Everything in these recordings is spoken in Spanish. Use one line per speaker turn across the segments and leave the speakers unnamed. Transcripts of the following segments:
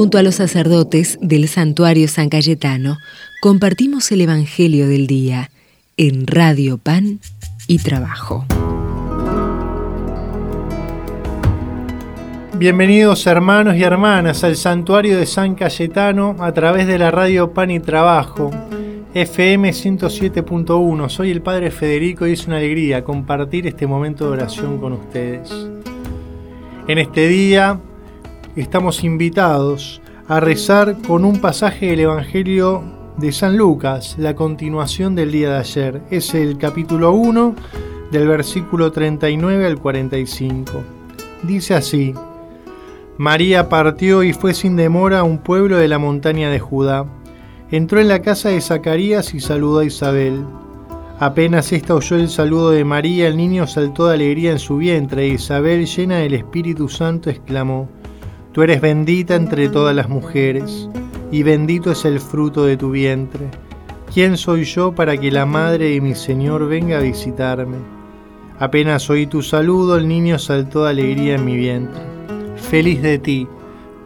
Junto a los sacerdotes del santuario San Cayetano, compartimos el Evangelio del Día en Radio Pan y Trabajo.
Bienvenidos hermanos y hermanas al santuario de San Cayetano a través de la radio Pan y Trabajo, FM 107.1. Soy el Padre Federico y es una alegría compartir este momento de oración con ustedes. En este día estamos invitados a rezar con un pasaje del Evangelio de San Lucas, la continuación del día de ayer. Es el capítulo 1 del versículo 39 al 45. Dice así, María partió y fue sin demora a un pueblo de la montaña de Judá. Entró en la casa de Zacarías y saludó a Isabel. Apenas ésta oyó el saludo de María, el niño saltó de alegría en su vientre, e Isabel, llena del Espíritu Santo, exclamó, Tú eres bendita entre todas las mujeres, y bendito es el fruto de tu vientre. ¿Quién soy yo para que la madre de mi Señor venga a visitarme? Apenas oí tu saludo, el niño saltó de alegría en mi vientre feliz de ti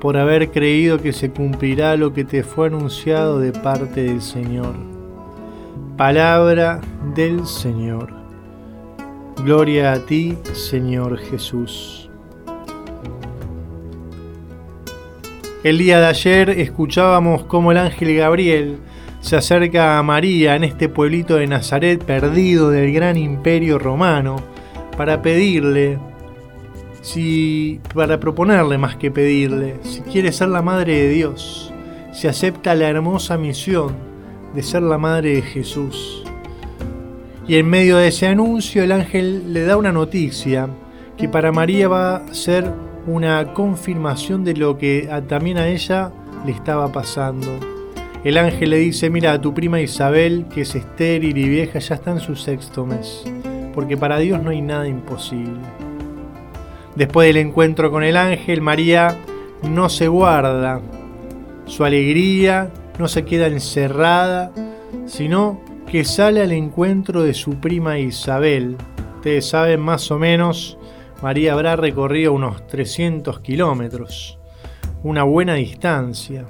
por haber creído que se cumplirá lo que te fue anunciado de parte del Señor. Palabra del Señor. Gloria a ti, Señor Jesús. El día de ayer escuchábamos cómo el ángel Gabriel se acerca a María en este pueblito de Nazaret perdido del gran imperio romano para pedirle si para proponerle más que pedirle, si quiere ser la madre de Dios, si acepta la hermosa misión de ser la madre de Jesús. Y en medio de ese anuncio el ángel le da una noticia que para María va a ser una confirmación de lo que también a ella le estaba pasando. El ángel le dice, mira, a tu prima Isabel, que es estéril y vieja, ya está en su sexto mes, porque para Dios no hay nada imposible. Después del encuentro con el ángel, María no se guarda su alegría, no se queda encerrada, sino que sale al encuentro de su prima Isabel. Ustedes saben más o menos, María habrá recorrido unos 300 kilómetros, una buena distancia,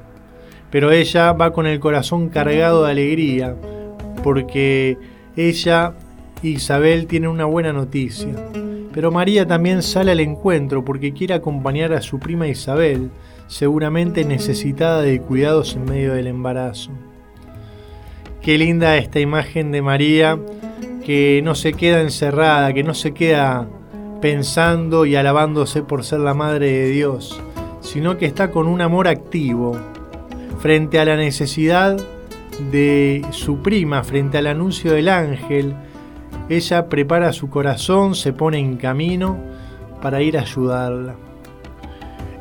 pero ella va con el corazón cargado de alegría, porque ella, Isabel, tiene una buena noticia pero María también sale al encuentro porque quiere acompañar a su prima Isabel, seguramente necesitada de cuidados en medio del embarazo. Qué linda esta imagen de María que no se queda encerrada, que no se queda pensando y alabándose por ser la Madre de Dios, sino que está con un amor activo frente a la necesidad de su prima, frente al anuncio del ángel, ella prepara su corazón, se pone en camino para ir a ayudarla.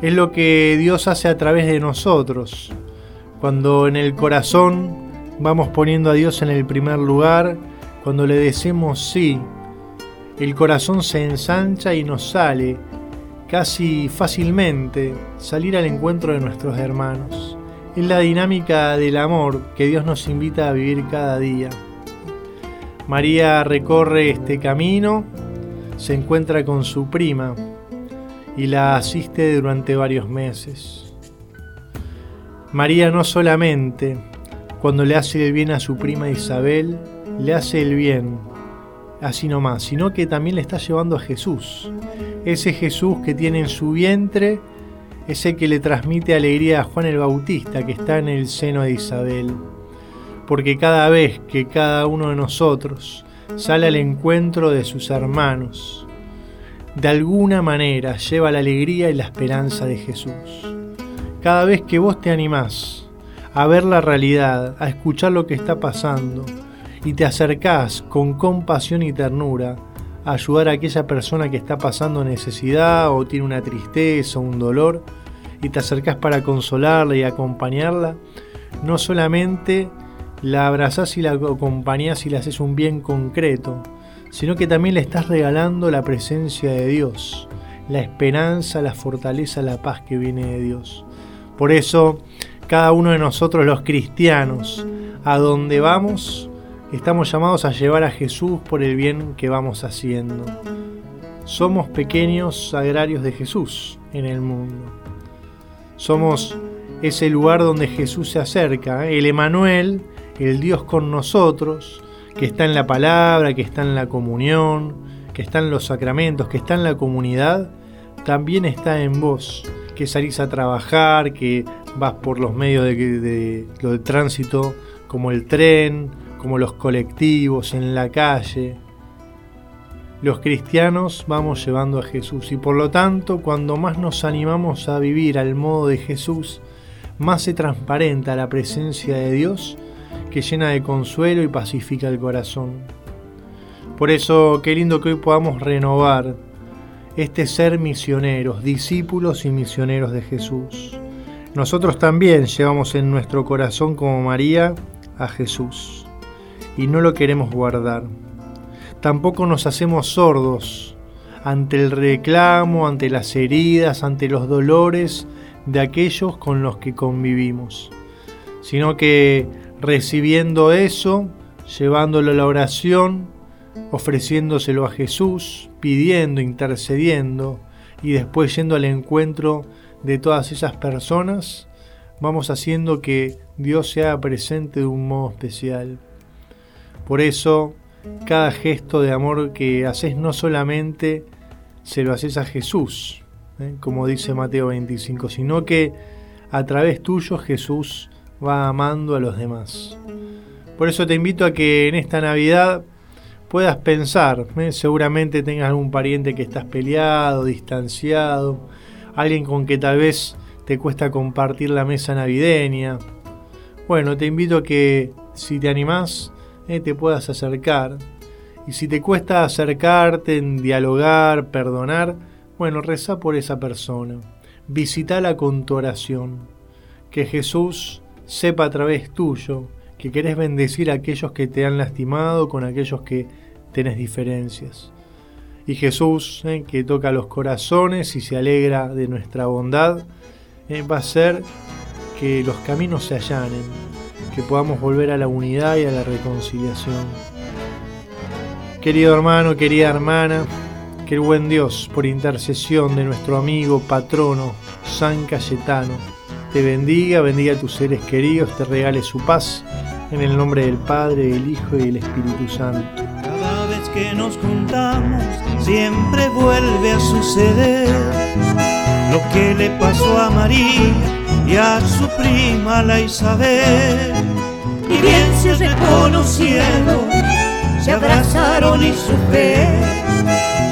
Es lo que Dios hace a través de nosotros. Cuando en el corazón vamos poniendo a Dios en el primer lugar, cuando le decimos sí, el corazón se ensancha y nos sale casi fácilmente salir al encuentro de nuestros hermanos. Es la dinámica del amor que Dios nos invita a vivir cada día. María recorre este camino, se encuentra con su prima y la asiste durante varios meses. María no solamente cuando le hace el bien a su prima Isabel, le hace el bien así nomás, sino que también le está llevando a Jesús. Ese Jesús que tiene en su vientre, ese que le transmite alegría a Juan el Bautista que está en el seno de Isabel porque cada vez que cada uno de nosotros sale al encuentro de sus hermanos, de alguna manera lleva la alegría y la esperanza de Jesús. Cada vez que vos te animás a ver la realidad, a escuchar lo que está pasando, y te acercás con compasión y ternura a ayudar a aquella persona que está pasando necesidad o tiene una tristeza o un dolor, y te acercás para consolarla y acompañarla, no solamente la abrazás y la acompañás y le haces un bien concreto, sino que también le estás regalando la presencia de Dios, la esperanza, la fortaleza, la paz que viene de Dios. Por eso, cada uno de nosotros los cristianos, a donde vamos, estamos llamados a llevar a Jesús por el bien que vamos haciendo. Somos pequeños agrarios de Jesús en el mundo. Somos ese lugar donde Jesús se acerca, ¿eh? el Emanuel, el Dios con nosotros, que está en la palabra, que está en la comunión, que está en los sacramentos, que está en la comunidad, también está en vos, que salís a trabajar, que vas por los medios de, de, tránsito, como el tren, como los colectivos, en la calle. Los cristianos vamos llevando a Jesús y por lo tanto cuando más nos animamos a vivir al modo de Jesús, más se transparenta la presencia de Dios que llena de consuelo y pacifica el corazón. Por eso, qué lindo que hoy podamos renovar este ser misioneros, discípulos y misioneros de Jesús. Nosotros también llevamos en nuestro corazón como María a Jesús y no lo queremos guardar. Tampoco nos hacemos sordos ante el reclamo, ante las heridas, ante los dolores de aquellos con los que convivimos, sino que recibiendo eso, llevándolo a la oración, ofreciéndoselo a Jesús, pidiendo, intercediendo y después yendo al encuentro de todas esas personas, vamos haciendo que Dios sea presente de un modo especial. Por eso, cada gesto de amor que haces no solamente se lo haces a Jesús, ¿eh? como dice Mateo 25, sino que a través tuyo Jesús va amando a los demás. Por eso te invito a que en esta Navidad puedas pensar, ¿eh? seguramente tengas algún pariente que estás peleado, distanciado, alguien con que tal vez te cuesta compartir la mesa navideña. Bueno, te invito a que si te animás, ¿eh? te puedas acercar. Y si te cuesta acercarte, en dialogar, perdonar, bueno, reza por esa persona. Visítala con tu oración. Que Jesús sepa a través tuyo que querés bendecir a aquellos que te han lastimado con aquellos que tenés diferencias. Y Jesús, eh, que toca los corazones y se alegra de nuestra bondad, eh, va a hacer que los caminos se allanen, que podamos volver a la unidad y a la reconciliación. Querido hermano, querida hermana, que el buen Dios, por intercesión de nuestro amigo patrono San Cayetano, te bendiga, bendiga a tus seres queridos, te regale su paz, en el nombre del Padre, del Hijo y del Espíritu Santo.
Que nos juntamos, siempre vuelve a suceder lo que le pasó a María y a su prima la Isabel. Y bien se reconocieron, se abrazaron y su fe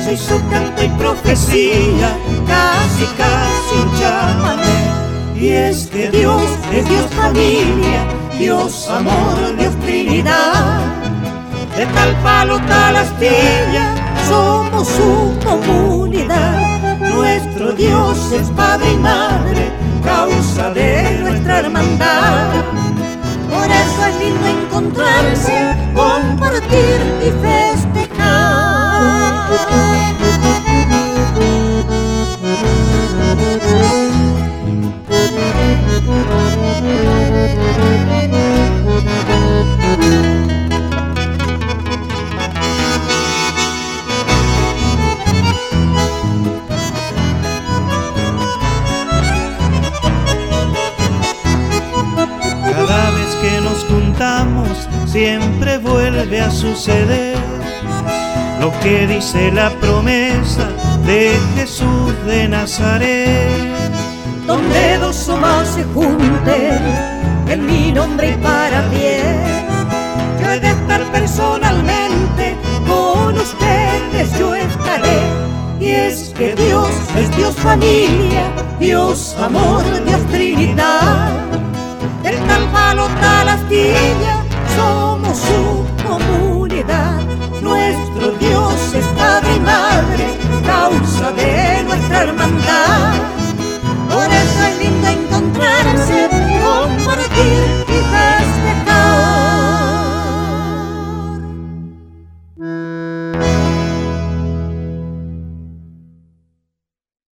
se hizo canto y profecía, casi casi un chamamé. Y es que Dios es Dios familia, Dios amor, Dios Trinidad. De tal palo, tal astilla, somos su comunidad. Nuestro Dios es Padre que nos juntamos siempre vuelve a suceder lo que dice la promesa de Jesús de Nazaret
donde dos o más se junten en mi nombre y para bien. Yo he de estar personalmente con ustedes, yo estaré. Y es que Dios es Dios familia, Dios amor, Dios Trinidad. 一年走。